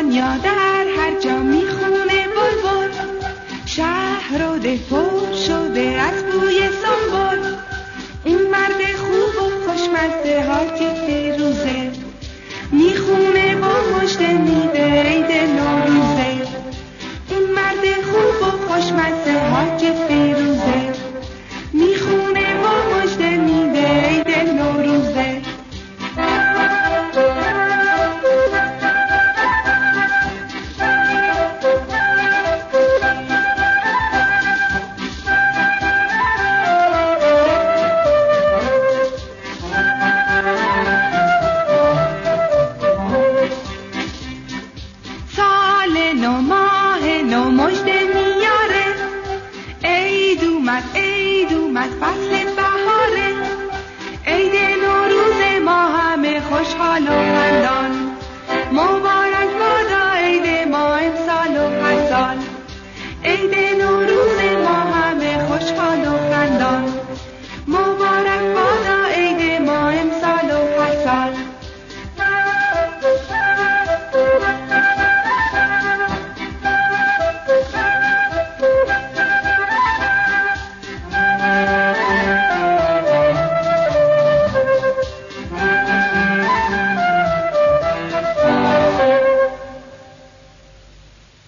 دنیا در هر جا می‌خونه بلبل. شهر و دفو شده از بوی سنبل. این مرد خوب و خوشمزده هاتی نو ماه نو مجد میاره. عید اومد عید اومد فصل بهاره. عید نوروز ما همه خوشحال و خندان. مبارک بادا عید ما امسال و پسال عید نوروز